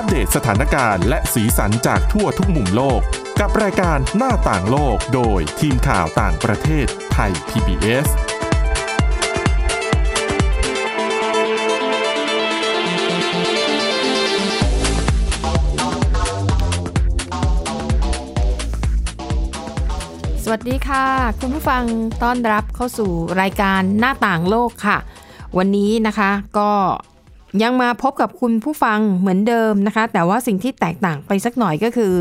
อัปเดตสถานการณ์และสีสันจากทั่วทุกมุมโลก กับรายการหน้าต่างโลกโดยทีมข่าวต่างประเทศไทย PBS สวัสดีค่ะ คุณผู้ฟังต้อนรับเข้าสู่รายการหน้าต่างโลกค่ะ วันนี้นะคะก็ ยังมาพบกับคุณผู้ฟังเหมือนเดิมนะคะ แต่ว่าสิ่งที่แตกต่างไปสักหน่อยก็คือ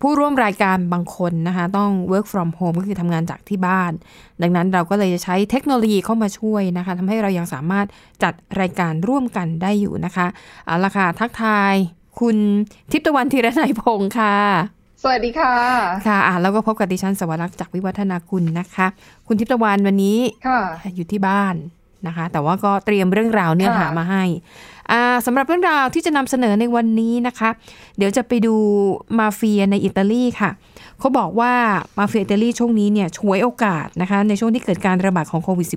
ผู้ร่วมรายการบางคนนะคะ ต้อง work from home ก็คือทำงานจากที่บ้าน ดังนั้นเราก็เลยจะใช้เทคโนโลยีเข้ามาช่วยนะคะทำให้เรายังสามารถจัดรายการร่วมกันได้อยู่นะคะเอาละค่ะทักทาย คุณทิพย์ตะวันธีรนัยพงค์ค่ะ สวัสดีค่ะ ค่ะอะแล้วก็พบกับดิฉันสวรักษ์จากวิวัฒนาคุณนะคะ คุณทิพย์ตะวันวันนี้ค่ะ อยู่ที่บ้าน นะคะ แต่ว่าก็เตรียมเรื่องราวเนื้อหาค่ะมาให้อ่าสำหรับเรื่องราวที่จะนำเสนอในวันนี้นะคะ เดี๋ยวจะไปดูมาเฟียในอิตาลีค่ะเขาบอกว่ามาเฟียอิตาลีช่วงนี้เนี่ยฉวยโอกาสนะคะ ในช่วงที่เกิดการระบาดของโควิด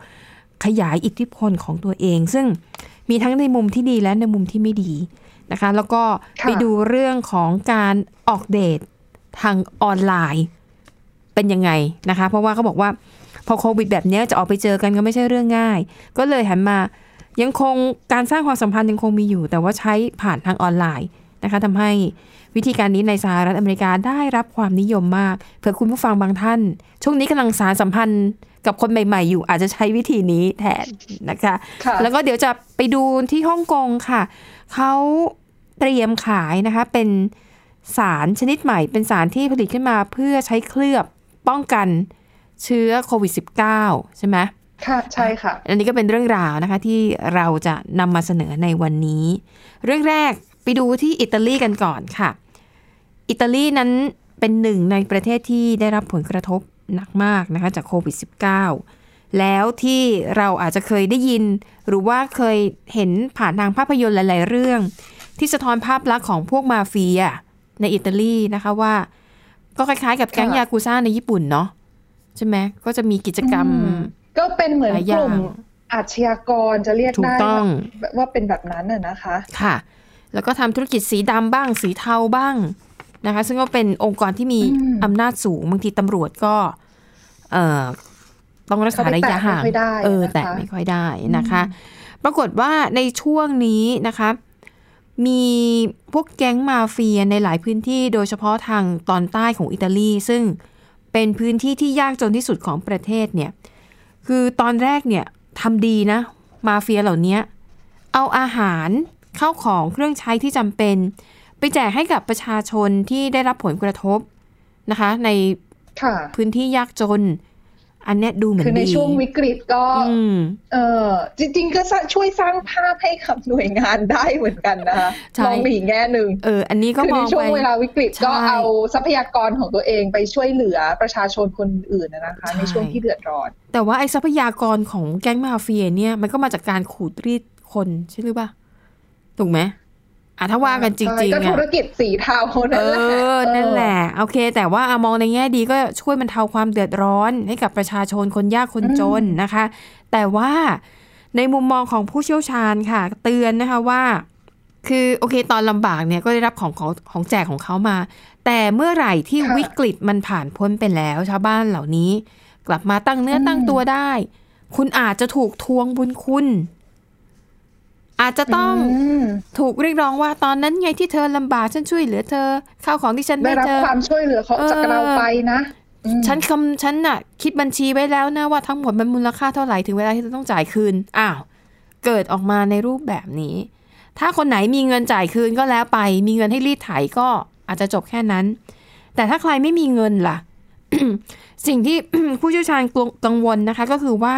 -19 ขยายอิทธิพลของตัวเอง ซึ่งมีทั้งในมุมที่ดีและในมุมที่ไม่ดีนะคะ แล้วก็ค่ะไปดูเรื่องของการออกเดททางออนไลน์เป็นยังไงนะคะ เพราะว่าเขาบอกว่า พอโควิดแบบเนี้ยจะออกไปเจอกันก็ไม่ใช่เรื่องง่าย ก็เลยหันมายังคงการสร้างความสัมพันธ์ยังคงมีอยู่ แต่ว่าใช้ผ่านทางออนไลน์นะคะทำให้วิธีการนี้ในสหรัฐอเมริกาได้รับความนิยมมากเผื่อคุณผู้ฟังบางท่าน ช่วงนี้กำลังสารสัมพันธ์กับคนใหม่ ๆ อยู่อาจจะใช้วิธีนี้แทนนะคะค่ะแล้วก็เดี๋ยวจะไปดูที่ฮ่องกงค่ะ เขาเตรียมขายนะคะเป็นสารชนิดใหม่ เป็นสารที่ผลิตขึ้นมาเพื่อใช้เคลือบป้องกัน เชื้อโควิด -19 ใช่ไหมค่ะใช่ค่ะ อันนี้ก็เป็นเรื่องราวนะคะที่เราจะนำมาเสนอในวันนี้ เรื่องแรกไปดูที่อิตาลีกันก่อนค่ะ อิตาลีนั้นเป็นหนึ่งในประเทศที่ได้รับผลกระทบหนักมากนะคะจากโควิด -19 แล้วที่เราอาจจะเคยได้ยิน หรือว่าเคยเห็นผ่านทางภาพยนตร์หลาย ๆ เรื่อง ที่สะท้อนภาพลักษณ์ของพวกมาเฟียในอิตาลีนะคะว่า ก็คล้ายๆกับแก๊งค่ะยากูซ่าในญี่ปุ่นเนาะ ใช่ไหมก็จะมีกิจกรรมอืมก็เป็นเหมือนหลายกอย่างลุ่มอาชญากรจะเรียกถูกได้ต้องแบบว่าเป็นแบบนั้นน่ะนะคะ ค่ะ แล้วก็ทำธุรกิจสีดำบ้าง สีเทาบ้างนะคะ ซึ่งก็เป็นองค์กรที่มีอืมอำนาจสูงบางทีตำรวจก็เอ่อต้องรักษาระยะห่างเขาไปแตะไม่ค่อยได้เออนะคะแตะไม่ค่อยได้นะคะ ปรากฏว่าในช่วงนี้นะคะ มีพวกแก๊งมาเฟียในหลายพื้นที่โดยเฉพาะทางตอนใต้ของอิตาลี ซึ่ง เป็นพื้นที่ที่ยากจนที่สุดของประเทศเนี่ยคือตอนแรกเนี่ยทำดีนะ มาเฟียเหล่านี้เอาอาหารเข้าวของเครื่องใช้ที่จำเป็น ไปแจกให้กับประชาชนที่ได้รับผลกระทบนะคะ ในค่ะพื้นที่ยากจน อันเนี้ยดูเหมือนคือในดีช่วงวิกฤตก็อืมเออจริง ๆ ก็สร้างช่วยสร้างภาพให้กับหน่วยงานได้เหมือนกันนะคะใช่มองในอีกแง่หนึ่งเออ อันนี้ก็คือมในองช่วไปงเวลาวิกฤตใช่ก็เอาทรัพยากรของตัวเองไปช่วยเหลือประชาชนคนอื่นนะนะคะใช่ในช่วงที่เดือดร้อน แต่ว่าไอ้ทรัพยากรของแก๊งมาเฟียเนี่ยมันก็มาจากการขูดรีดคนใช่หรือเปล่าถูกไหม อะถ้าว่ากันจริงใช่ๆก็อะธุรกิจสีเทาเอนั่นแหละอนั่นแหละโอเค แต่ว่าอะมองในแง่ดีก็ช่วยบรรเทาความเดือดร้อนให้กับประชาชนคนยากคนจนนะคะ แต่ว่าในมุมมองของผู้เชี่ยวชาญค่ะ เตือนนะคะว่า คือโอเค ตอนลำบากเนี่ยก็ได้รับของของของแจกของเขามา แต่เมื่อไหร่ที่ค่ะวิกฤตมันผ่านพ้นไปแล้ว ชาวบ้านเหล่านี้ กลับมาตั้งเนื้อตั้งตัวได้ คุณอาจจะถูกทวงบุญคุณ อาจจะต้องมถูกเรียกร้องว่าตอนนั้นไงที่เธอลำบากฉันช่วยเหลือเธอข้าวของที่ฉันได้ให้รับเธอความช่วยเหลือเขาเออจากเราไปนะอืมฉันคำฉันน่ะ คิดบัญชีไว้แล้วนะว่าทั้งหมดมันมูลค่าเท่าไหร่ถึงเวลาที่จะต้องจ่ายคืนอ้าวเกิดออกมาในรูปแบบนี้ ถ้าคนไหนมีเงินจ่ายคืนก็แล้วไป มีเงินให้รีดไถก็อาจจะจบแค่นั้น แต่ถ้าใครไม่มีเงินล่ะ สิ่งที่ผู้เชี่ยวชาญกังวลนะคะ ก็คือว่า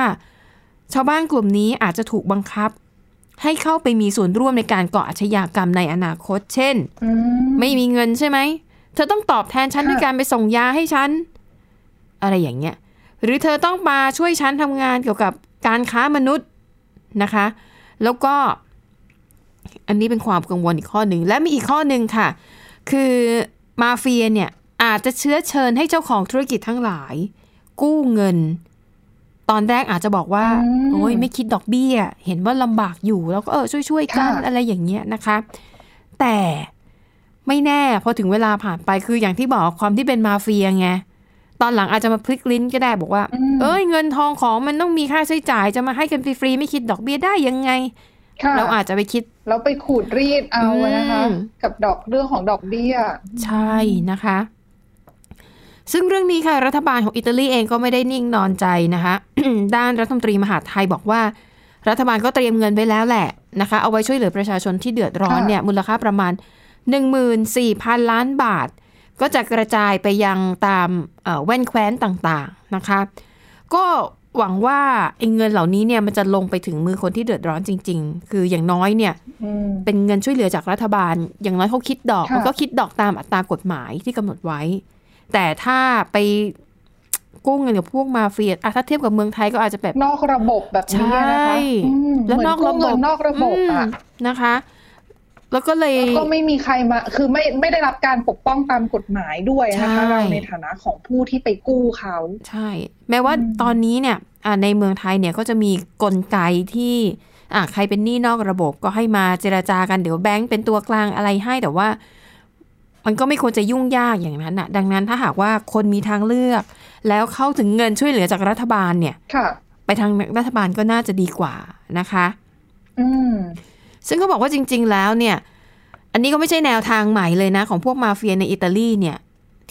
ชาวบ้านกลุ่มนี้อาจจะถูกบังคับ ให้เข้าไปมีส่วนร่วมในการก่ออาชญากรรมในอนาคต เช่นอืมไม่มีเงินใช่ไหม เธอต้องตอบแทนฉันค่ะด้วยการไปส่งยาให้ฉัน อะไรอย่างเงี้ย หรือเธอต้องมาช่วยฉันทำงานเกี่ยวกับการค้ามนุษย์นะคะ แล้วก็ อันนี้เป็นความกังวลอีกข้อหนึ่ง และมีอีกข้อหนึ่งค่ะ คือมาเฟียเนี่ยอาจจะเชื้อเชิญให้เจ้าของธุรกิจทั้งหลาย กู้เงิน ตอนแรกอาจจะบอกว่าอืมโอ้ยไม่คิดดอกเบี้ย เห็นว่าลำบากอยู่ แล้วก็เออช่วยๆกันค่ะอะไรอย่างเงี้ยนะคะ แต่ไม่แน่พอถึงเวลาผ่านไปคืออย่างที่บอกความที่เป็นมาเฟียไงตอนหลังอาจจะมาพลิกลิ้นก็ได้บอกว่าอืมเอ้ยเงินทองของมันต้องมีค่าใช้จ่ายจะมาให้กันฟรีๆไม่คิดดอกเบี้ยได้ยังไงค่ะเราอาจจะไปคิดแล้วไปขูดรีดเอานะคะอืมกับดอกเรื่องของดอกเบี้ย ใช่นะคะ ซึ่งเรื่องนี้ค่ะรัฐบาลของอิตาลีเองก็ไม่ได้นิ่งนอนใจนะคะ ด้านรัฐมนตรีมหาดไทยบอกว่า รัฐบาลก็เตรียมเงินไว้แล้วแหละนะคะ เอาไว้ช่วยเหลือประชาชนที่เดือดร้อนค่ะเนี่ยมูลค่าประมาณ 14,000 ล้านบาท ก็จะกระจายไปยังตามเอ่อแว่นแคว้นต่างๆนะคะ ก็หวังว่าไอ้เงินเหล่านี้เนี่ยมันจะลงไปถึงมือคนที่เดือดร้อนจริง ๆ คืออย่างน้อยเนี่ยอืมเป็นเงินช่วยเหลือจากรัฐบาล อย่างน้อยเขาคิดดอกค่ะมันก็คิดดอกตามอัตรากฎหมายที่กำหนดไว้ แต่ถ้าไปกู้เงินกับพวกมาเฟียอะถ้าเทียบกับเมืองไทยก็อาจจะแบบนอกระบบแบบนี้นะคะใช่อืมแล้วนอกระบบเหมืกู้เงินนอกระบบอะมนะคะ แล้วก็เลยก็ไม่มีใครมา คือไม่ไม่ได้รับการปกป้องตามกฎหมายด้วยนะคะใช่เราในฐานะของผู้ที่ไปกู้เขาใช่ แม้ว่าอืมตอนนี้เนี่ยอะในเมืองไทยเนี่ยก็จะมีกลไกที่อะใครเป็นหนี้นอกระบบก็ให้มาเจราจากันเดี๋ยวแบงก์เป็นตัวกลางอะไรให้แต่ว่า มันก็ไม่ควรจะยุ่งยากอย่างนั้นอะ ดังนั้นถ้าหากว่าคนมีทางเลือก แล้วเข้าถึงเงินช่วยเหลือจากรัฐบาลเนี่ยค่ะไปทางรัฐบาลก็น่าจะดีกว่านะคะอืมซึ่งเขาบอกว่าจริง ๆ แล้วเนี่ย อันนี้ก็ไม่ใช่แนวทางใหม่เลยนะ ของพวกมาเฟียในอิตาลีเนี่ย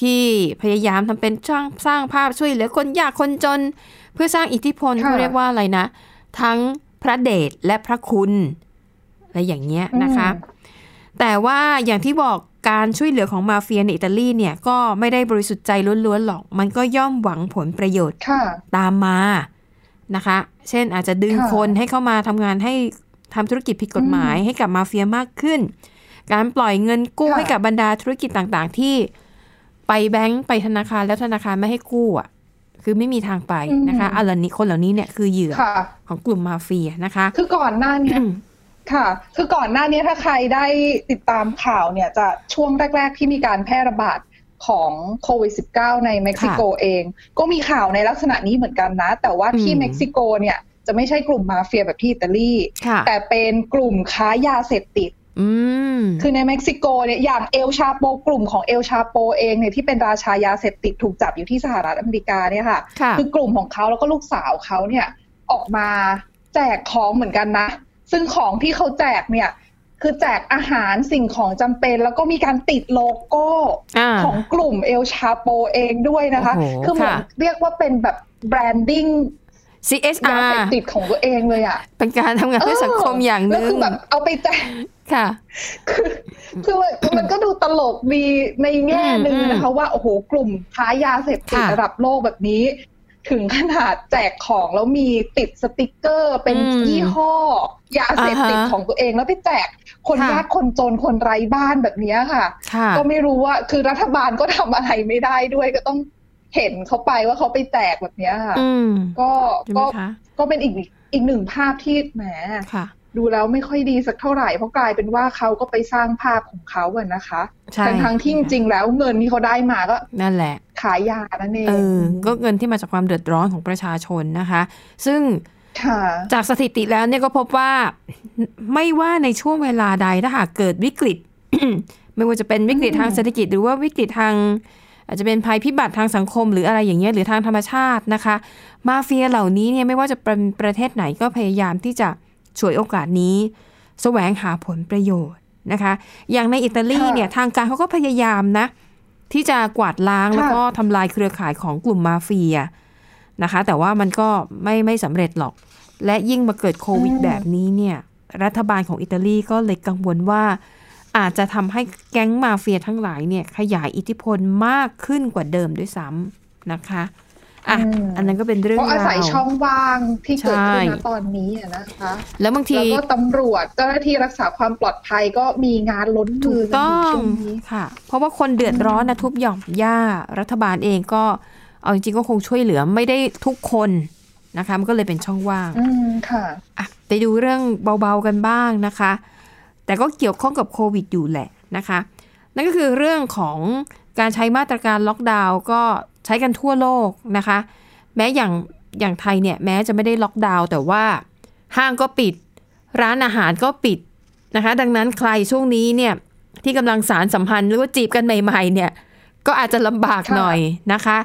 ที่พยายามทำเป็นสร้างสร้างภาพช่วยเหลือคนยากคนจน เพื่อสร้างอิทธิพลค่ะเขาเรียกว่าอะไรนะ ทั้งพระเดชและพระคุณอะไรอย่างเงี้ยนะคะอืมแต่ว่าอย่างที่บอก การช่วยเหลือของมาเฟียในอิตาลีเนี่ยก็ไม่ได้บริสุทธิ์ใจล้วนๆหรอก มันก็ย่อมหวังผลประโยชน์ค่ะตามมานะคะ เช่นอาจจะดึงค่ะคนให้เข้ามาทำงานให้ทำธุรกิจผิดกฎหมายให้กับมาเฟียมากขึ้น การปล่อยเงินกู้ค่ะให้กับบรรดาธุรกิจต่างๆ ที่ไปแบงก์ไปธนาคารแล้วธนาคารไม่ให้กู้อะคือไม่มีทางไปนะคะอันเหล่านี้คนเหล่านี้เนี่ยคือเหยื่อค่ะของกลุ่มมาเฟียนะคะ คือก่อนหน้าเนี้ย ค่ะ คือก่อนหน้านี้ถ้าใครได้ติดตามข่าวเนี่ยจะช่วงแรก ๆ ที่มีการแพร่ระบาดของโควิด -19 ในเม็กซิโกเอง ก็มีข่าวในลักษณะนี้เหมือนกันนะ แต่ว่าที่อืมเม็กซิโกเนี่ยจะไม่ใช่กลุ่มมาเฟียแบบที่อิตาลีค่ะแต่เป็นกลุ่มค้ายาเสพติดอืมคือในเม็กซิโกเนี่ยอย่างเอลชาโปกลุ่มของเอลชาโปเองเนี่ยที่เป็นราชายาเสพติดถูกจับอยู่ที่สหรัฐอเมริกาเนี่ยค่ะค่ะคือกลุ่มของเขาแล้วก็ลูกสาวเขาเนี่ยออกมาแจกของเหมือนกันนะ ซึ่งของที่เขาแจกเนี่ย คือแจกอาหารสิ่งของจำเป็น แล้วก็มีการติดโลโก้อ่าของกลุ่มเอลชาโปเองด้วยนะคะโอ้โหคือเหมือนค่ะเรียกว่าเป็นแบบแบรนดิ้งยา CSR เสพติดของตัวเองเลยอะ เป็นการทำงานเพื่อสังคมอย่างหแล้วนึ่งคือแบบเอาไปแจกค่ะ คือคือมันมันก็ดูตลกดีในแง่หนึ่งอืมนะคะว่า โอ้โห กลุ่มค้ายาเสพติดค่ะระดับโลกแบบนี้ ถึงขนาดแจกของแล้วมีติดสติกเกอร์ เป็นอืมยี่ห้อยาเสพติดอ่าฮะของตัวเองแล้วไปแจกคนค่ะยากคนจนคนไร้บ้านแบบเนี้ยค่ะค่ะ ก็ไม่รู้ว่าคือรัฐบาลก็ทำอะไรไม่ได้ด้วยก็ต้องเห็นเขาไปว่าเขาไปแจกแบบเนี้ยค่ะอืมก็ใช่ไหมก็คะก็เป็นอีกอีกหนึ่งภาพที่แหมค่ะ ดูแล้วไม่ค่อยดีสักเท่าไหร่เพราะกลายเป็นว่าเขาก็ไปสร้างภาพของเขาอะนะคะใช่ทั้งทั้งๆที่จริงๆแล้วเงินที่เขาได้มาก็นั่นแหละ ขายยานั่นเองเออก็เงินที่มาจากความเดือดร้อนของประชาชนนะคะ ซึ่งค่ะจากสถิติแล้วเนี่ยก็พบว่าไม่ว่าในช่วงเวลาใดถ้าหากเกิดวิกฤต ไม่ว่าจะเป็นวิกฤตทางเศรษฐกิจ หรือว่าวิกฤตทางอาจจะเป็นภัยพิบัติทางสังคมหรืออะไรอย่างเงี้ยหรือทางธรรมชาตินะคะ มาเฟียเหล่านี้เนี่ยไม่ว่าจะเป็นประเทศไหนก็พยายามที่จะ ฉวยโอกาสนี้แสวงหาผลประโยชน์นะคะ อย่างในอิตาลีค่ะเนี่ยทางการเขาก็พยายามนะ ที่จะกวาดล้างค่ะแล้วก็ทำลายเครือข่ายของกลุ่มมาเฟียนะคะ แต่ว่ามันก็ไม่ไม่สำเร็จหรอก และยิ่งมาเกิดโควิดอืมแบบนี้เนี่ย รัฐบาลของอิตาลีก็เลยกังวลว่า อาจจะทำให้แก๊งมาเฟียทั้งหลายเนี่ยขยายอิทธิพลมากขึ้นกว่าเดิมด้วยซ้ำนะคะ อะอันนั้นก็เป็นเรื่องเพราะอาศัรายวช่องว่างที่เกิดขึ้นใช่ณตอนนี้อะนะคะ แล้วบางทีแล้วก็ตำรวจเจ้าหน้าที่รักษาความปลอดภัยก็มีงานล้นถูมือกกันต้ออยู่งช่วงนี้ค่ะ เพราะว่าคนเดือดร้อนนะทุบหย่อมหญ้ารัฐบาลเองก็เอาจริงๆก็คงช่วยเหลือไม่ได้ทุกคนนะคะมันก็เลยเป็นช่องว่างอืมค่ะอะไปดูเรื่องเบาๆกันบ้างนะคะ แต่ก็เกี่ยวข้องกับโควิดอยู่แหละนะคะ นั่นก็คือเรื่องของ การใช้มาตรการล็อกดาวน์ก็ใช้กันทั่วโลกนะคะ แม้อย่างอย่างไทยเนี่ยแม้จะไม่ได้ล็อกดาวน์แต่ว่าห้างก็ปิด ร้านอาหารก็ปิดนะคะ ดังนั้นใครช่วงนี้เนี่ยที่กำลังสารสัมพันธ์หรือว่าจีบกันใหม่ๆเนี่ย ก็อาจจะลำบากค่ะหน่อยนะคะ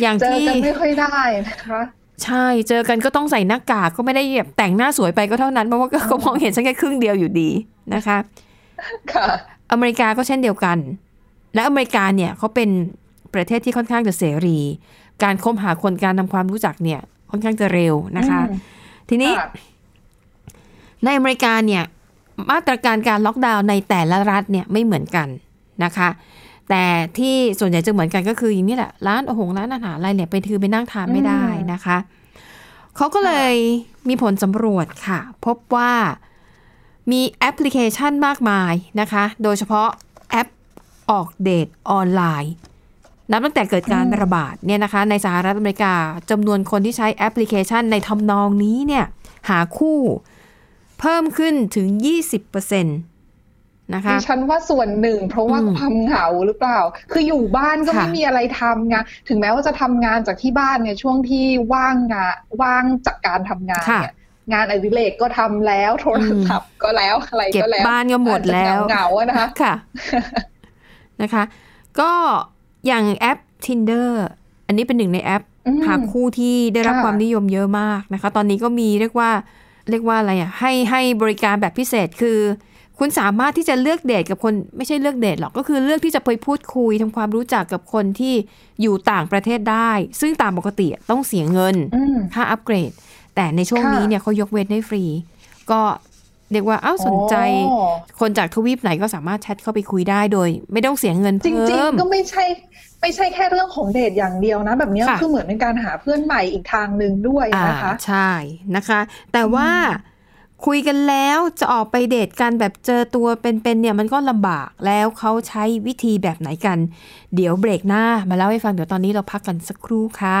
อย่างเจอที่กันไม่ค่อยได้นะคะใช่เจอกันก็ต้องใส่หน้ากากก็ไม่ได้แบบแต่งหน้าสวยไปก็เท่านั้นเพราะว่าก็ก็มองเห็นฉันแค่ครึ่งเดียวอยู่ดีนะคะ ค่ะ อเมริกาก็เช่นเดียวกัน และอเมริกาเนี่ยเขาเป็นประเทศที่ค่อนข้างจะเสรี การคบหาคนการทำความรู้จักเนี่ยค่อนข้างจะเร็วนะคะอืมทีนี้ค่ะในอเมริกาเนี่ย มาตรการการล็อกดาวน์ในแต่ละรัฐเนี่ยไม่เหมือนกันนะคะ แต่ที่ส่วนใหญ่จะเหมือนกันก็คืออย่างนี้แหละร้านอาหารร้านอาหารอะไรเนี่ยไปถือไปนั่งทานไม่ได้นะคะเขาก็เลยมีผลสำรวจค่ะ พบว่ามีแอปพลิเคชันมากมายนะคะ โดยเฉพาะแอปออกเดทออนไลน์ นับตั้งแต่เกิดการระบาดเนี่ยนะคะ ในสหรัฐอเมริกาจำนวนคนที่ใช้แอปพลิเคชันในทำนองนี้เนี่ยหาคู่เพิ่มขึ้นถึง 20%นะคะดิฉันว่าส่วนหนึ่ง เพราะว่าอืมความเหงาหรือเปล่า คืออยู่บ้านก็ค่ะไม่มีอะไรทำไงถึงแม้ว่าจะทำงานจากที่บ้านเนี่ยช่วงที่ว่างงานว่างจากการทำงานค่ะเนี่ยงานอดิเรกก็ทำแล้วโทรศัพท์ก็แล้วอะไรเก็บก็แล้วบ้านก็หมดแล้วอาจจะเหงาๆอะนะคะค่ะ นะคะ ก็อย่างแอป Tinder อันนี้เป็นหนึ่งในแอปอืมหาคู่ที่ได้รับค่ะความนิยมเยอะมากนะคะ ตอนนี้ก็มีเรียกว่าเรียกว่าอะไรอะให้ให้บริการแบบพิเศษคือ คุณสามารถที่จะเลือกเดทกับคนไม่ใช่เลือกเดทหรอกก็คือเลือกที่จะไปพูดคุยทำความรู้จักกับคนที่อยู่ต่างประเทศได้ ซึ่งตามปกติต้องเสียเงินอืมค่าอัปเกรด แต่ในช่วงค่ะนี้เนี่ยเขายกเว้นให้ฟรี ก็ เรียกว่าเอ้าสนใจอ๋อคนจากทวีปไหนก็สามารถแชทเข้าไปคุยได้โดย ไม่ต้องเสียเงินจเพิ่ริงมๆก็ไม่ใช่ไม่ใช่แค่เรื่องของเดทอย่างเดียวนะ แบบเนี้ยค่ะคือเหมือนเป็นการหาเพื่อนใหม่อีกทางหนึ่งด้วยอ่านะคะ ใช่นะคะ แต่ว่าคุยกันแล้วจะออกไปเดทกันแบบเจอตัวเป็นๆเนี่ยมันก็ลำบากแล้วเขาใช้วิธีแบบไหนกัน เดี๋ยวเบรกหน้ามาเล่าให้ฟังเดี๋ยวตอนนี้เราพักกันสักครู่ค่ะ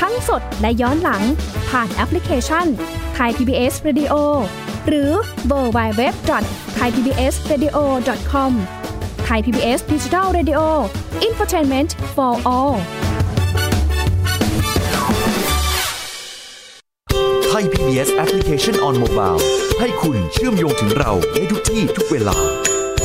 ทั้งสดและย้อนหลังผ่านแอปพลิเคชันไทย PBS Radio หรือ www.thaipbsradio.com Thai PBS Digital Radio Infotainment for all Thai PBS Application on Mobile ให้คุณเชื่อมโยงถึงเราในทุกที่ทุกเวลา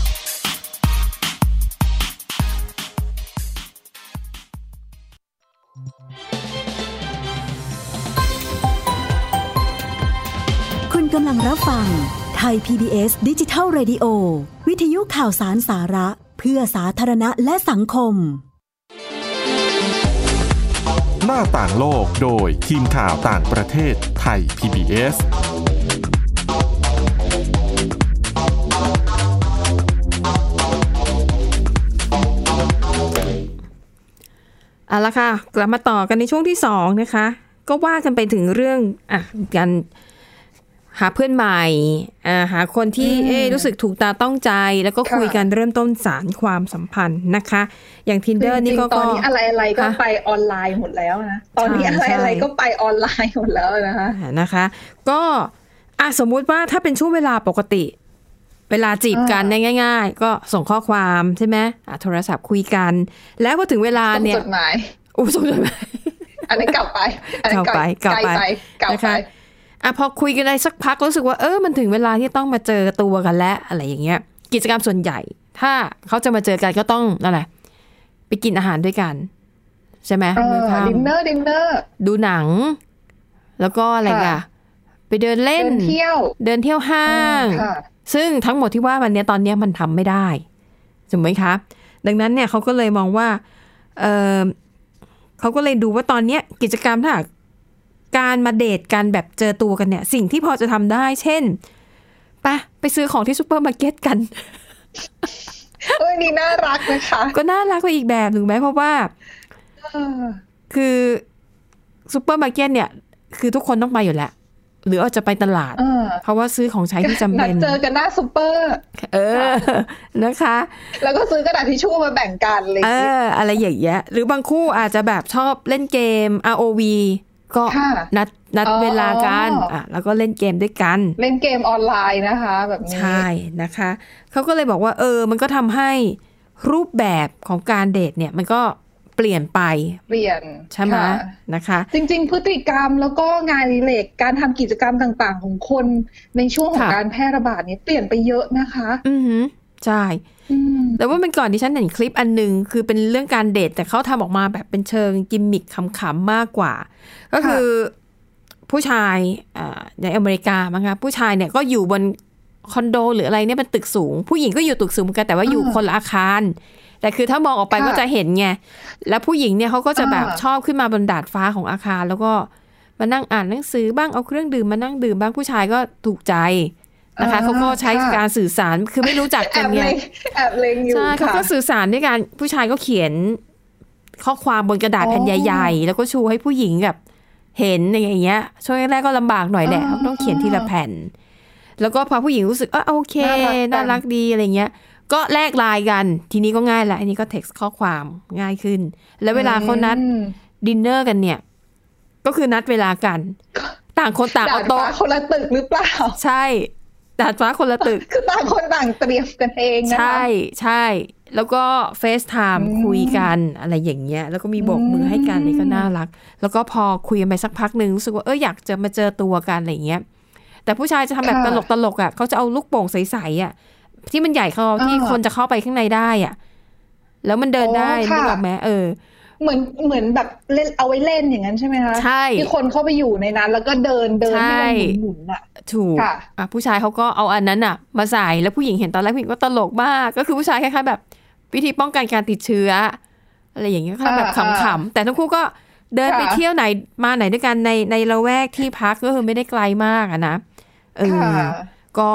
ุ รับฟังไทย PBS ดิจิทัล Radio วิทยุข่าวสารสาระ เพื่อสาธารณะและสังคม หน้าต่างโลกโดยทีมข่าวต่างประเทศไทย PBS เอาละค่ะ กลับมาต่อกันในช่วงที่สองนะคะ ก็ว่ากันไปถึงเรื่องอะการ หาเพื่อนใหม่อ่าหาคนที่เอ๊ะรู้สึกถูกตาต้องใจ แล้วก็ค่ะคุยกันเริ่มต้นสารความสัมพันธ์นะคะ อย่าง tinder นี่ก็จริงๆตอนนี้อะไรอะไรๆก็ค่ะไปออนไลน์หมดแล้วนะตอนนี้ใช่อะไรอะไรใช่ก็ไปออนไลน์หมดแล้วนะคะอ่านะคะ ก็อะสมมุติว่าถ้าเป็นช่วงเวลาปกติ เวลาจีบกันเนี่ยง่าย ๆ ก็ส่งข้อความใช่ไหมอะโทรศัพท์คุยกัน แล้วพอถึงเวลาต้องเนี่ยจดหมายโอ้ส่งจดหมายอันนี้นเก่าไปอันนี้นเก่าไปเก่าไปเก่านะไปคะ อะพอคุยกันได้สักพักรู้สึกว่าเออมันถึงเวลาที่ต้องมาเจอตัวกันแล้วอะไรอย่างเงี้ย กิจกรรมส่วนใหญ่ ถ้าเขาจะมาเจอกันก็ต้องนั่นแหละไปกินอาหารด้วยกัน ใช่ไหมเอมื้ออค่ดินเนอร์ดินเนอร์ำดูหนัง แล้วก็อะไรค่ะอะ ไปเดินเล่เดินนเที่ยว เดินเที่ยวห้างค่ะซึ่งทั้งหมดที่ว่าวันเนี้ยตอนเนี้ยมันทำไม่ได้ถูกไหมคะ ดังนั้นเนี่ยเขาก็เลยมองว่าเออเขาก็เลยดูว่าตอนเนี้ยกิจกรรมถ้าหา กการมาเดทกันแบบเจอตัวกันเนี่ย สิ่งที่พอจะทำได้ เช่นไปไปซื้อของที่ซูเปอร์มาร์เก็ตกันเอ้ยนี่น่ารักนะคะ ก็น่ารักไปอีกแบบหนึ่งไหมเพราะว่าเออคือซูเปอร์มาร์เก็ตเนี่ย คือทุกคนต้องไปอยู่แล้วหรืออาจจะไปตลาดเออเพราะว่าซื้อของใช้ที่จำเป็ดเจอกันหน้าซูเปอร์ เออนะคะ แล้วก็ซื้อกระดาษทิชชู่มาแบ่งกันอะไรอเอย่างเงี้ยออะไรอย่างเงี้ยหรือบางคู่อาจจะแบบชอบเล่นเกม ROV ก็ค่ะนัดนัดอ๋อเวลากันอะแล้วก็เล่นเกมด้วยกัน เล่นเกมออนไลน์นะคะ แบบนี้ใช่นะคะเขาก็เลยบอกว่าเออ มันก็ทำให้รูปแบบของการเดทเนี่ยมันก็เปลี่ยนไป เปลี่ยนใช่ไหมค่ะนะคะ จริง ๆ พฤติกรรมแล้วก็งานอดิเรกการทำกิจกรรมต่าง ๆ ของคนในช่วงของค่ะการแพร่ระบาดนี้เปลี่ยนไปเยอะนะคะ อือหือ ใช่อืมแต่ว่ามันก่อนที่ฉันเห็นคลิปอันหนึงคือเป็นเรื่องการเดทแต่เขาทำออกมาแบบเป็นเชิงกิมมิคขำๆมากกว่า ก็คือผู้ชายอ่าในอเมริกามั้งคะผู้ชายเนี่ยก็อยู่บนคอนโดหรืออะไรเนี่ยเป็นตึกสูง ผู้หญิงก็อยู่ตึกสูงเหมือนกันแต่ว่าอยู่คนละอาคาร แต่คือถ้ามองออกไปค่ะก็จะเห็นไงแล้วผู้หญิงเนี่ยเขาก็จะแบบอ่าชอบขึ้นมาบนดาดฟ้าของอาคาร แล้วก็มานั่งอ่านหนังสือบ้างเอาเครื่องดื่มมานั่งดื่มบ้างผู้ชายก็ถูกใจ นะคะเขาก็ใช้การสื่อสารคือไม่รู้จักแอกันบไงเล็งแอบเล็งอยู่ใช่เขาค่ะก็สื่อสารด้วยกันผู้ชายก็เขียนข้อความบนกระดาษอ๋อแผ่นใหญ่ ๆ แล้วก็ชูให้ผู้หญิงแบบเห็นอย่างเงี้ย ช่วงแรกๆก็ลำบากหน่อยแหละอ๋อต้องเขียนทีละแผ่น แล้วก็พอผู้หญิงรู้สึกเออโอเคน่ารักจังน่ารักดีอะไรเงี้ย ก็แลกไลน์กัน ทีนี้ก็ง่ายละอันนี้ก็เท็กซ์ข้อความง่ายขึ้น แล้วเวลาเขานัดอืมดินเนอร์กันเนี่ย ก็คือนัดเวลากัน ต่างคนต่างเอาโต๊ะ ดาดฟ้าคนละตึกหรือเปล่า ใช่ ดาดฟ้าคนละตึก คือต่างคนต่างเตรียมกันเองนะคะใช่ใช่ แล้วก็ FaceTime อืมคุยกันอะไรอย่างเงี้ย แล้วก็มีโบกมือให้กันอืมเลยก็น่ารัก แล้วก็พอคุยกันไปสักพักหนึ่งรู้สึกว่าเอออยากจะมาเจอตัวกันอะไรอย่างเงี้ย แต่ผู้ชายจะทำแบบตลกตลกๆอะเขาจะเอาลูกโป่งใสๆอะที่มันใหญ่เขาที่คนจะเข้าไปข้างในได้อะ แล้วมันเดินได้นึกออกไหมเออ เหมือนเหมือนแบบเล่นเอาไว้เล่นอย่างนั้นใช่ไหมคะใช่ที่คนเข้าไปอยู่ในนั้น แล้วก็เดินเดินให้มันหมุนๆน่ะถูกค่ะอะผู้ชายเขาก็เอาอันนั้นอะ มาใส่แล้วผู้หญิงเห็นตอนแรกผู้หญิงก็ตลกมากก็คือผู้ชายคล้ายๆแบบ วิธีป้องกันการติดเชื้ออะไรอย่างเงี้ยค่ะแบบอ่าขำๆแต่ทั้งคู่ก็เดินค่ะไปเที่ยวไหนมาไหนด้วยกันในในละแวกที่พักก็คือไม่ได้ไกลมากอะนะเออค่ะก็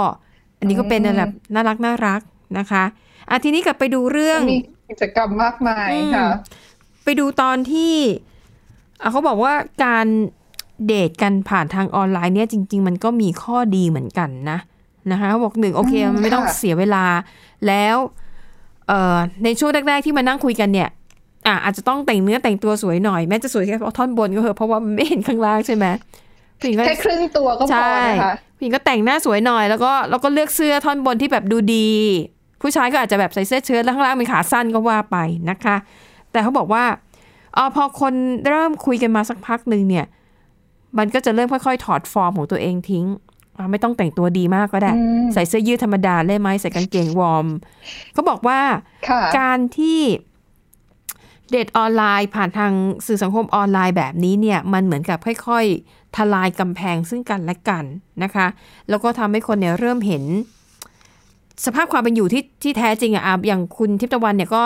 อันนี้ก็เป็นอืมแบบน่ารักน่ารักนะคะอะทีนี้กลับไปดูเรื่องมีกิจกรรมมากมายอืมค่ะ ไปดูตอนที่อะเขาบอกว่าการเดทกันผ่านทางออนไลน์เนี่ยจริง ๆ มันก็มีข้อดีเหมือนกันนะนะคะเขาบอกหนึ่งโอเคอืมมันไม่ต้องค่ะเสียเวลาแล้วเอ่อในช่วงแรก ๆ ที่มานั่งคุยกันเนี่ยอะอาจจะต้องแต่งเนื้อแต่งตัวสวยหน่อยแม้จะสวยแค่ท่อนบนก็เถอะเพราะว่ามันไม่เห็นข้างล่างใช่ไหมผู้หญิงก็แค่ครึ่งตัวก็พอใช่นะคะผู้หญิงก็แต่งหน้าสวยหน่อย แล้วก็แล้วก็เลือกเสื้อท่อนบนที่แบบดูดี ผู้ชายก็อาจจะแบบใส่เสื้อเชิ้ตแล้วข้างล่างเป็นขาสั้นก็ว่าไปนะคะ แต่เขาบอกว่าเออพอคนเริ่มคุยกันมาสักพักหนึ่งเนี่ย มันก็จะเริ่มค่อยๆ ถอดฟอร์มของตัวเองทิ้งอะไม่ต้องแต่งตัวดีมากก็ได้อืมใส่เสื้อยืดธรรมดาได้ไหมใส่กางเกงวอร์มเขาบอกว่าค่ะการที่เดทออนไลน์ผ่านทางสื่อสังคมออนไลน์แบบนี้เนี่ย มันเหมือนกับค่อยๆ ทลายกำแพงซึ่งกันและกันนะคะ แล้วก็ทำให้คนเนี่ยเริ่มเห็น สภาพความเป็นอยู่ที่ที่แท้จริงอะอะอย่างคุณทิพย์ตะวันเนี่ยก็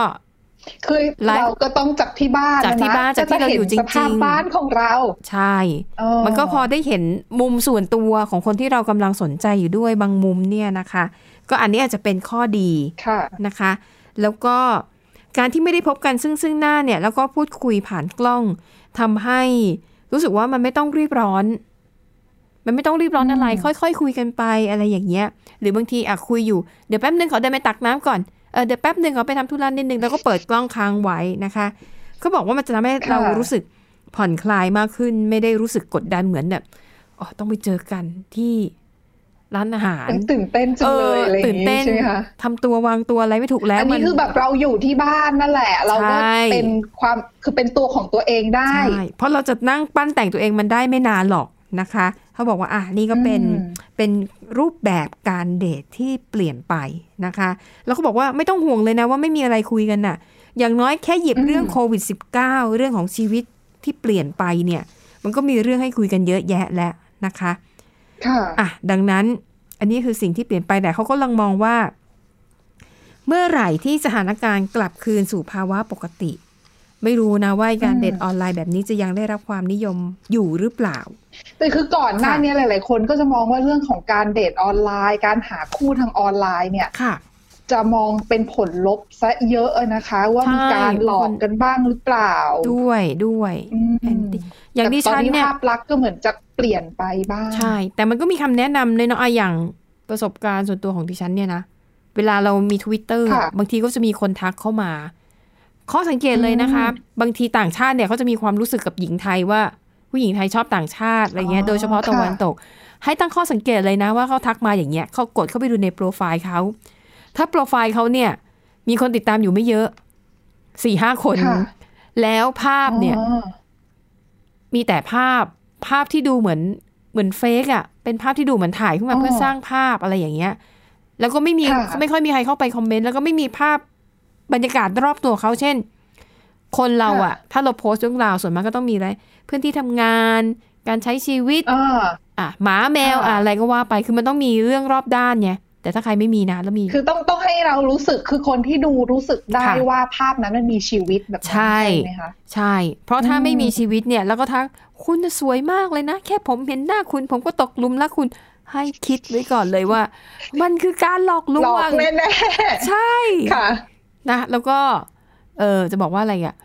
คือไลฟ์เราก็ต้องจากที่บ้านจากที่ะะบ้านจากที่เราอยู่จริงๆจะเห็นสภาพบ้านของเรา ใช่เออมันก็พอได้เห็นมุมส่วนตัวของคนที่เรากำลังสนใจอยู่ด้วยบางมุมเนี่ยนะคะ ก็อันนี้อาจจะเป็นข้อดีค่ะนะคะ แล้วก็การที่ไม่ได้พบกันซึ่งซึ่งหน้าเนี่ย แล้วก็พูดคุยผ่านกล้องทำให้รู้สึกว่ามันไม่ต้องรีบร้อน มันไม่ต้องรีบร้อนอะไร ค่อยๆคคุยกันไปอะไรอย่างเงี้ย หรือบางทีอะคุยอยู่เดี๋ยวแป๊บนึงขอเดินไปตักน้ำก่อน เออเดี๋ยวแป๊บนึงขอไปทำธุระนิดนึงแล้วก็เปิดกล้องค้างไว้นะคะเขาบอกว่ามันจะทำให้เรารู้สึกผ่อนคลายมากขึ้น ไม่ได้รู้สึกกดดันเหมือนแบบอ๋อต้องไปเจอกันที่ร้านอาหารตื่นเต้นจังเลยอะไรอตื่ย่านงเต้งี้นใช่ไหมคะทำตัววางตัวอะไรไม่ถูกแล้วอันนี้มัคือแบบเราอยู่ที่บ้านนั่นแหละ เราก็ใช่เป็นความคือเป็นตัวของตัวเองได้ใช่เพราะเราจะนั่งปั้นแต่งตัวเองมันได้ไม่นานหรอกนะคะ เขาบอกว่าอะนี่ก็เป็นอืมเป็นรูปแบบการเดทที่เปลี่ยนไปนะคะ แล้วก็บอกว่าไม่ต้องห่วงเลยนะว่าไม่มีอะไรคุยกันน่ะ อย่างน้อยแค่หยิบเรื่องโควิด -19 เรื่องของชีวิตที่เปลี่ยนไปเนี่ย มันก็มีเรื่องให้คุยกันเยอะแยะแล้วนะคะค่ะอะดังนั้นอันนี้คือสิ่งที่เปลี่ยนไปแต่เขาก็ลังมองว่า เมื่อไหร่ที่สถานการณ์กลับคืนสู่ภาวะปกติ ไม่รู้นะว่าการอืมเดทออนไลน์แบบนี้จะยังได้รับความนิยมอยู่หรือเปล่า แต่คือก่อนหน้าค่ะนี้หลาย ๆ คนก็จะมองว่าเรื่องของการเดทออนไลน์ การหาคู่ทางออนไลน์เนี่ยค่ะจะมองเป็นผลลบซะเยอะนะคะ ว่ามีใช่การหลอกกันบ้างหรือเปล่า ด้วยด้วยอืมแอนดี้อย่างดิฉันแต่ตอนนี้เนี่ยภาพลักษณ์ก็เหมือนจะเปลี่ยนไปบ้างใช่ แต่มันก็มีคำแนะนำเลยเนาะอะอย่างประสบการณ์ส่วนตัวของดิฉันเนี่ยนะ เวลาเรามี Twitter ค่ะบางทีก็จะมีคนทักเข้ามา ข้อสังเกตเลยนะคะ บางทีต่างชาติเนี่ยเขาจะมีความรู้สึกกับหญิงไทยว่า ผู้หญิงไทยชอบต่างชาติอะไรเงี้ยอ๋อโดยเฉพาะตะวันค่ะตก ให้ตั้งข้อสังเกตเลยนะว่าเขาทักมาอย่างเงี้ยเขากดเข้าไปดูในโปรไฟล์เขาถ้าโปรไฟล์เขาเนี่ยมีคนติดตามอยู่ไม่เยอะสี่ห้าคนค่ะแล้วภาพเนี่ยอ๋อมีแต่ภาพภาพที่ดูเหมือนเหมือนเฟกอะเป็นภาพที่ดูเหมือนถ่ายขึ้นมาอ๋อเพื่อสร้างภาพอะไรอย่างเงี้ย แล้วก็ไม่มีค่ะไม่ค่อยมีใครเข้าไปคอมเมนต์แล้วก็ไม่มีภาพ บรรยากาศรอบตัวเขาเช่น คนเราอะถ้าเราโพสต์เรื่องราวส่วนมากก็ต้องมีอะไรเพื่อนที่ทำงาน การใช้ชีวิตอ่าอะหมาแมวค่ะอะอะไรก็ว่าไปคือมันต้องมีเรื่องรอบด้านไงแต่ถ้าใครไม่มีนะแล้วมี คือต้องต้องให้เรารู้สึกคือคนที่ดูรู้สึกได้ค่ะว่าภาพนั้นมันมีชีวิตแบบนั้นใช่ไหมคะใช่ เพราะถ้าอืมไม่มีชีวิตเนี่ย แล้วก็ทักคุณน่ะสวยมากเลยนะ แค่ผมเห็นหน้าคุณ ผมก็ตกหลุมรักคุณให้คิดไว้ก่อนเลยว่า มันคือการหลอกลหลวอกงแน่ใช่ๆค่ะ นะ แล้วก็ เออจะบอกว่าอะไรอะ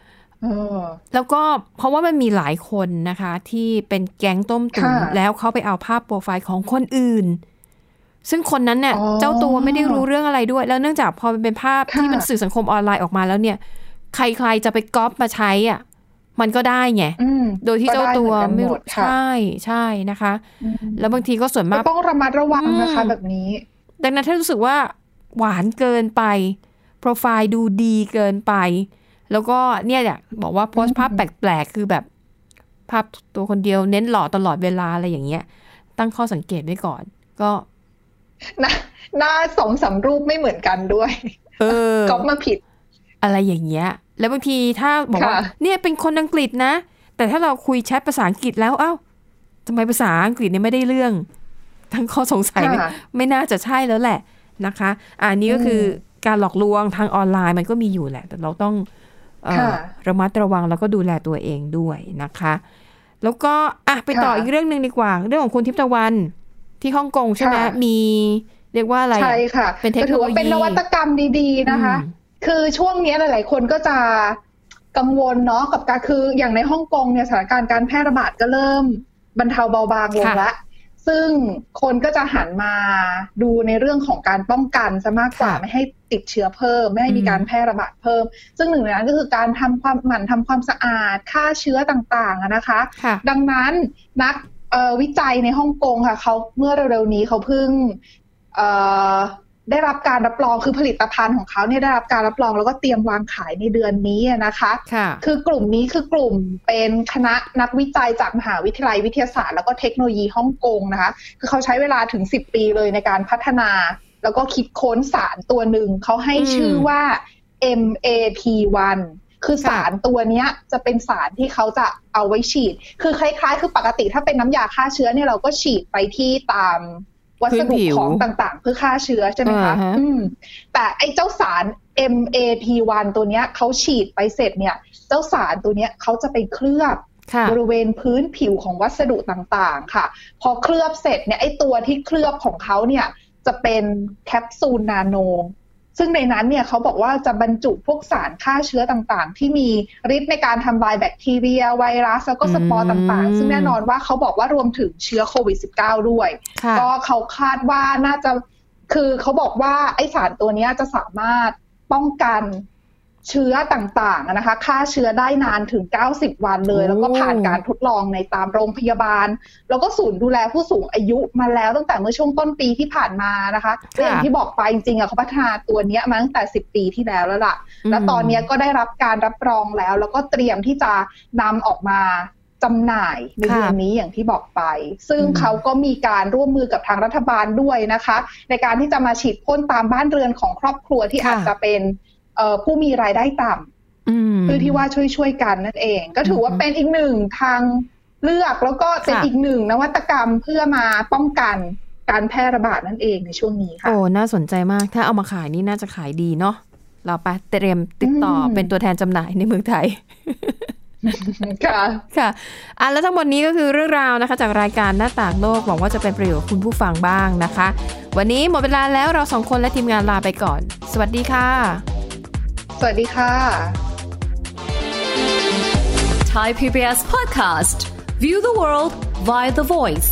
เออแล้วก็เพราะว่ามันมีหลายคนนะคะ ที่เป็นแก๊งต้มตุ๋นค่ะแล้วเขาไปเอาภาพโปรไฟล์ของคนอื่น ซึ่งคนนั้นเนี่ยอ๋อเจ้าตัวไม่ได้รู้เรื่องอะไรด้วย แล้วเนื่องจากพอมันเป็นภาพค่ะที่มันสื่อสังคมออนไลน์ออกมาแล้วเนี่ย ใครๆจะไปก๊อปมาใช้อะ มันก็ได้ไงอืมโดยที่เจ้าตัวก็ด้เหไม่อนกันหรู้ดค่ะใช่ใช่นะคะอืมแล้วบางทีก็ส่วนก็มากต้องระมัดระวังนะคะอืมแบบนี้ ดังนั้นถ้ารู้สึกว่าหวานเกินไป โปรไฟล์ดูดีเกินไป แล้วก็เนี่ยเนี่ยบอกว่าโพสต์ภาพแปลกๆ คือแบบ ภาพตัวคนเดียวเน้นหล่อตลอดเวลาอะไรอย่างเงี้ย ตั้งข้อสังเกตไว้ก่อน ก็หน้าหน้าสองสามรูปไม่เหมือนกันด้วย เออก๊อปมาผิด อะไรอย่างเงี้ย แล้วบางทีถ้าบอกว่าค่ะเนี่ยเป็นคนอังกฤษนะ แต่ถ้าเราคุยแชทภาษาอังกฤษแล้ว เอ้าทำไมภาษาอังกฤษเนี่ยไม่ได้เรื่อง ทั้งข้อสงสัยไม่ค่ะไม่น่าจะใช่แล้วแหละนะคะอะอันนี้ก็คือ การหลอกลวงทางออนไลน์มันก็มีอยู่แหละ แต่เราต้องเอ่อค่ะระมัดระวังแล้วก็ดูแลตัวเองด้วยนะคะ แล้วก็อะไปต่อค่ะอีกเรื่องหนึ่งดีกว่า เรื่องของคุณทิพย์ตะวันที่ฮ่องกงใช่ไหมค่ะมีเรียกว่าอะไรอะใช่ค่ะเป็นเทคโนโลยีก็ถือว่าเป็นนวัตกรรมดีๆนะคะอืมคือช่วงนี้หลาย ๆ คนก็จะกังวลเนาะกับการคืออย่างในฮ่องกงเนี่ยสถานการณ์การแพร่ระบาดก็เริ่มบรรเทาเบาบางลงค่ะแล้วซึ่งคนก็จะหันมาดูในเรื่องของการป้องกันซะมากกว่าค่ะไม่ให้ ติดเชื้อเพิ่ม ไม่ให้มีอืมการแพร่ระบาดเพิ่ม ซึ่งหนึ่งในนั้นก็คือการทำความหมั่นทำความสะอาดฆ่าเชื้อต่างๆอะนะคะค่ะดังนั้นนักเอ่อวิจัยในฮ่องกงค่ะเขาเมื่อเร็วๆนี้เขาเพิ่งเอ่อได้รับการรับรองคือผลิตภัณฑ์ของเขาเนี่ยได้รับการรับรองแล้วก็เตรียมวางขายในเดือนนี้อะนะคะค่ะคือกลุ่มนี้คือกลุ่มเป็นคณะนักวิจัยจากมหาวิทยาลัยวิทยาศาสตร์ แล้วก็เทคโนโลยีฮ่องกงนะคะ คือเขาใช้เวลาถึง 10 ปีเลยในการพัฒนา แล้วก็คิดค้นสารตัวหนึ่งเขาให้อืมชื่อว่า MAT1 คือสารตัวเนี้ยจะเป็นสารที่เขาจะเอาไว้ฉีด คือคล้ายๆ คือปกติถ้าเป็นน้ำยาฆ่าเชื้อเนี่ยเราก็ฉีดไปที่ตามวัสดุพื้นผิวของต่างๆ เพื่อฆ่าเชื้อใช่ไหมคะอ่าฮะอืมแต่ไอ้เจ้าสาร MAT1 ตัวเนี้ยเขาฉีดไปเสร็จเนี่ย เจ้าสารตัวเนี้ยเขาจะไปเคลือบค่ะบริเวณพื้นผิวของวัสดุต่างๆ ค่ะ พอเคลือบเสร็จเนี่ยไอ้ตัวที่เคลือบของเขาเนี่ย จะเป็นแคปซูลนาโน ซึ่งในนั้นเนี่ยเขาบอกว่าจะบรรจุพวกสารฆ่าเชื้อต่างๆ ที่มีฤทธิ์ในการทำลายแบคทีเรีย ไวรัส แล้วก็สปอร์ต่างๆ ซึ่งแน่นอนว่าเขาบอกว่ารวมถึงเชื้อโควิด -19 ด้วยค่ะก็เขาคาดว่าน่าจะคือเขาบอกว่าไอ้สารตัวเนี้ยจะสามารถป้องกัน เชื้อต่างๆนะคะฆ่าเชื้อได้นานถึง 90 วันเลยโอ้แล้วก็ผ่านการทดลองในตามโรงพยาบาล แล้วก็ศูนย์ดูแลผู้สูงอายุมาแล้วตั้งแต่เมื่อช่วงต้นปีที่ผ่านมานะคะและอย่างที่บอกไปจริงๆอะเขาพัฒนาตัวเนี้ยมาตั้งแต่ 10 ปีที่แล้วแล้วล่ะ แล้วตอนเนี้ยก็ได้รับการรับรองแล้ว แล้วก็เตรียมที่จะนำออกมาจำหน่ายในค่ะเดือนนี้อย่างที่บอกไป ซึ่งอืมเขาก็มีการร่วมมือกับทางรัฐบาลด้วยนะคะ ในการที่จะมาฉีดพ่นตามบ้านเรือนของครอบครัวที่ค่ะอาจจะเป็นเอ่อ ผู้มีรายได้ต่ำอืมเพื่อที่ว่าช่วยช่วยๆกันนั่นเอง ก็ถือว่าอืมเป็นอีกหนึ่งทางเลือกแล้วก็เป็นค่ะอีกหนึ่งนวัตกรรมเพื่อมาป้องกันการแพร่ระบาดนั่นเองในช่วงนี้ค่ะโอ้น่าสนใจมากถ้าเอามาขายนี่น่าจะขายดีเนาะเราไปเตรียมติดต่ออมเป็นตัวแทนจำหน่ายในเมืองไทยค่ะ ค่ะอะ แล้วทั้งหมดนี้ก็คือเรื่องราวนะคะ จากรายการหน้าต่างโลก หวังว่าจะเป็นประโยชน์กับคุณผู้ฟังบ้างนะคะ วันนี้หมดเวลาแล้วเราสองคนและทีมงานลาไปก่อน สวัสดีค่ะส วัสดีค่ะ Thai PBS podcast. View the world via the voice.